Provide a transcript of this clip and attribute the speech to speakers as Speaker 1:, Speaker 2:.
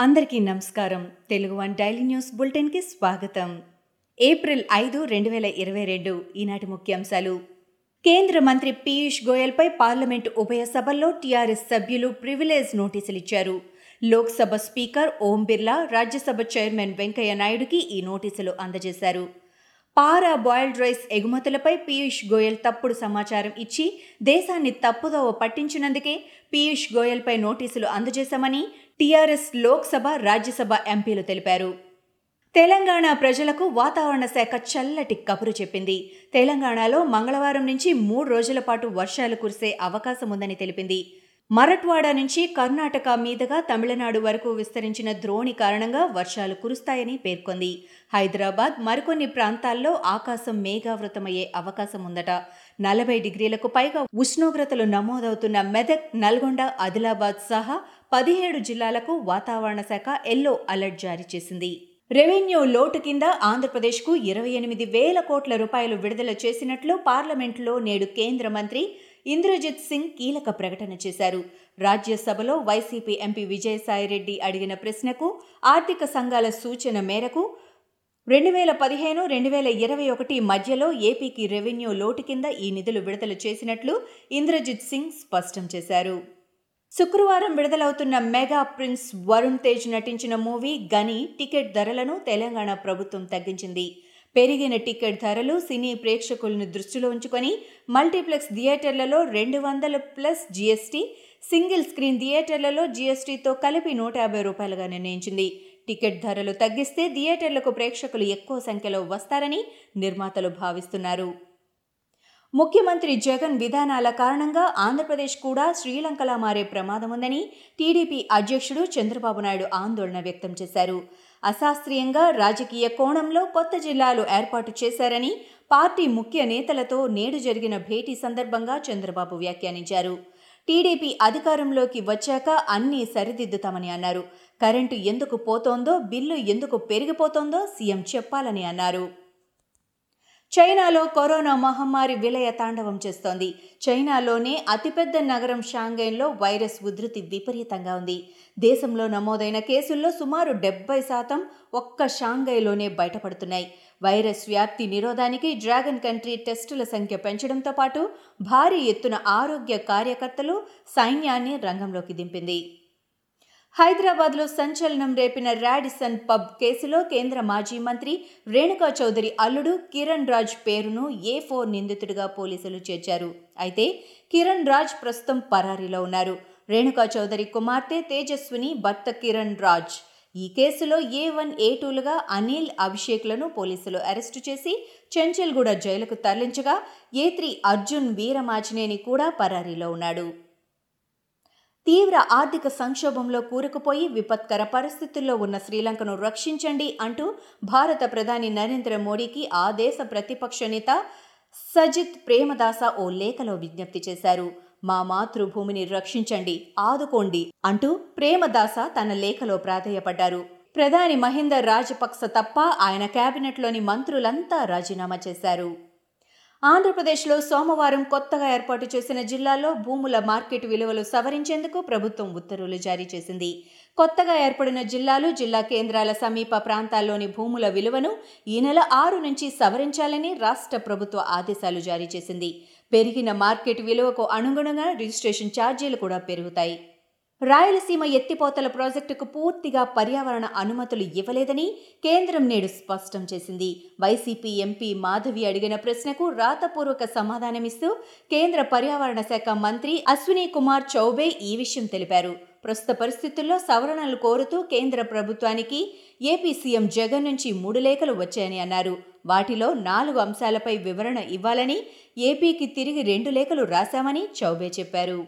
Speaker 1: అందరికీ నమస్కారం. Telugu one daily news బులెటిన్కి స్వాగతం. ఏప్రిల్ ఐదు రెండు వేల ఇరవై రెండు ఈనాటి ముఖ్యాంశాలు. కేంద్ర మంత్రి పీయూష్ గోయల్పై పార్లమెంటు ఉభయ సభల్లో టీఆర్ఎస్ సభ్యులు ప్రివిలేజ్ నోటీసులు ఇచ్చారు లోక్సభ స్పీకర్ ఓం బిర్లా రాజ్యసభ చైర్మన్ వెంకయ్య నాయుడుకి ఈ నోటీసులు అందజేశారు. పారా బాయిల్డ్ రైస్ ఎగుమతులపై పీయూష్ గోయల్ తప్పుడు సమాచారం ఇచ్చి దేశాన్ని తప్పుదోవ పట్టించినందుకే పీయూష్ గోయల్పై నోటీసులు అందజేశామని టీఆర్ఎస్ లోక్సభ రాజ్యసభ ఎంపీలు తెలిపారు. తెలంగాణ ప్రజలకు వాతావరణ శాఖ చల్లటి కబురు చెప్పింది. తెలంగాణలో మంగళవారం నుంచి మూడు రోజుల పాటు వర్షాలు కురిసే అవకాశం ఉందని తెలిపింది. మరట్వాడ నుంచి కర్ణాటక మీదుగా తమిళనాడు వరకు విస్తరించిన ద్రోణి కారణంగా వర్షాలు కురుస్తాయని పేర్కొంది. హైదరాబాద్ మరికొన్ని ప్రాంతాల్లో ఆకాశం మేఘావృతమయ్యే అవకాశం ఉందట. నలభై డిగ్రీలకు పైగా ఉష్ణోగ్రతలు నమోదవుతున్న మెదక్ నల్గొండ ఆదిలాబాద్ సహా పదిహేడు జిల్లాలకు వాతావరణ శాఖ ఎల్లో అలర్ట్ జారీ చేసింది. రెవెన్యూ లోటు కింద ఆంధ్రప్రదేశ్కు ఇరవై ఎనిమిది వేల కోట్ల రూపాయలు విడుదల చేసినట్లు పార్లమెంట్లో నేడు కేంద్ర మంత్రి ఇంద్రజిత్ సింగ్ కీలక ప్రకటన చేశారు. రాజ్యసభలో వైసీపీ ఎంపీ విజయసాయిరెడ్డి అడిగిన ప్రశ్నకు ఆర్థిక సంఘాల సూచన మేరకు రెండు వేల పదిహేను రెండు వేల ఇరవై ఒకటి మధ్యలో ఏపీకి రెవెన్యూ లోటు కింద ఈ నిధులు విడుదల చేసినట్లు ఇంద్రజిత్ సింగ్ స్పష్టం చేశారు. శుక్రవారం విడుదలవుతున్న మెగా ప్రిన్స్ వరుణ్ తేజ్ నటించిన మూవీ గని టికెట్ ధరలను తెలంగాణ ప్రభుత్వం తగ్గించింది. పెరిగిన టికెట్ ధరలు సినీ ప్రేక్షకులను దృష్టిలో ఉంచుకొని మల్టీప్లెక్స్ థియేటర్లలో రెండు వందల ప్లస్ జీఎస్టీ సింగిల్ స్క్రీన్ థియేటర్లలో జీఎస్టీతో కలిపి నూట యాభై రూపాయలుగా నిర్ణయించింది. టికెట్ ధరలు తగ్గిస్తే థియేటర్లకు ప్రేక్షకులు ఎక్కువ సంఖ్యలో వస్తారని నిర్మాతలు భావిస్తున్నారు. ముఖ్యమంత్రి జగన్ విధానాల కారణంగా ఆంధ్రప్రదేశ్ కూడా శ్రీలంకలా మారే ప్రమాదం ఉందని టీడీపీ అధ్యక్షుడు చంద్రబాబు నాయుడు ఆందోళన వ్యక్తం చేశారు. అశాస్త్రీయంగా రాజకీయ కోణంలో కొత్త జిల్లాలు ఏర్పాటు చేశారని పార్టీ ముఖ్య నేతలతో నేడు జరిగిన భేటీ సందర్భంగా చంద్రబాబు వ్యాఖ్యానించారు. టీడీపీ అధికారంలోకి వచ్చాక అన్నీ సరిదిద్దుతామని అన్నారు. కరెంటు ఎందుకు పోతోందో బిల్లు ఎందుకు పెరిగిపోతోందో సీఎం చెప్పాలని అన్నారు. చైనాలో కరోనా మహమ్మారి విలయ తాండవం చేస్తోంది. చైనాలోనే అతిపెద్ద నగరం షాంఘైలో వైరస్ ఉధృతి విపరీతంగా ఉంది. దేశంలో నమోదైన కేసుల్లో సుమారు డెబ్బై శాతం ఒక్క షాంఘైలోనే బయటపడుతున్నాయి. వైరస్ వ్యాప్తి నిరోధానికి డ్రాగన్ కంట్రీ టెస్టుల సంఖ్య పెంచడంతో పాటు భారీ ఎత్తున ఆరోగ్య కార్యకర్తలు సైన్యాన్ని రంగంలోకి దింపింది. హైదరాబాద్లో సంచలనం రేపిన రాడిసన్ పబ్ కేసులో కేంద్ర మాజీ మంత్రి రేణుకా చౌదరి అల్లుడు కిరణ్ రాజ్ పేరును ఏ ఫోర్ నిందితుడిగా పోలీసులు చేర్చారు. అయితే కిరణ్ రాజ్ ప్రస్తుతం పరారీలో ఉన్నారు. రేణుకా చౌదరి కుమార్తె తేజస్విని భర్త కిరణ్ రాజ్. ఈ కేసులో ఏ వన్ ఏ టూలుగా అనిల్ అభిషేక్లను పోలీసులు అరెస్టు చేసి చెంచల్గూడ జైలుకు తరలించగా ఏ త్రీ అర్జున్ వీరమాచినేని కూడా పరారీలో ఉన్నాడు. తీవ్ర ఆర్థిక సంక్షోభంలో కూరుకుపోయి విపత్కర పరిస్థితుల్లో ఉన్న శ్రీలంకను రక్షించండి అంటూ భారత ప్రధాని నరేంద్ర మోడీకి ఆ దేశ ప్రతిపక్ష నేత సజిత్ ప్రేమదాస ఓ లేఖలో విజ్ఞప్తి చేశారు. మా మాతృభూమిని రక్షించండి ఆదుకోండి అంటూ ప్రేమదాస తన లేఖలో ప్రాధేయపడ్డారు. ప్రధాని మహిందర్ రాజపక్స తప్ప ఆయన కేబినెట్లోని మంత్రులంతా రాజీనామా చేశారు. ఆంధ్రప్రదేశ్లో సోమవారం కొత్తగా ఏర్పాటు చేసిన జిల్లాల్లో భూముల మార్కెట్ విలువలు సవరించేందుకు ప్రభుత్వం ఉత్తర్వులు జారీ చేసింది. కొత్తగా ఏర్పడిన జిల్లాలు జిల్లా కేంద్రాల సమీప ప్రాంతాల్లోని భూముల విలువను ఈ నెల ఆరు నుంచి సవరించాలని రాష్ట్ర ప్రభుత్వ ఆదేశాలు జారీ చేసింది. పెరిగిన మార్కెట్ విలువకు అనుగుణంగా రిజిస్ట్రేషన్ ఛార్జీలు కూడా పెరుగుతాయి. రాయలసీమ ఎత్తిపోతల ప్రాజెక్టుకు పూర్తిగా పర్యావరణ అనుమతులు ఇవ్వలేదని కేంద్రం నేడు స్పష్టం చేసింది. వైసీపీ ఎంపీ మాధవి అడిగిన ప్రశ్నకు రాతపూర్వక సమాధానమిస్తూ కేంద్ర పర్యావరణ శాఖ మంత్రి అశ్విని కుమార్ చౌబే ఈ విషయం తెలిపారు. ప్రస్తుత పరిస్థితుల్లో సవరణలు కోరుతూ కేంద్ర ప్రభుత్వానికి ఏపీ సీఎం జగన్ నుంచి మూడు లేఖలు వచ్చాయని అన్నారు. వాటిలో నాలుగు అంశాలపై వివరణ ఇవ్వాలని ఏపీకి తిరిగి రెండు లేఖలు రాశామని చౌబే చెప్పారు.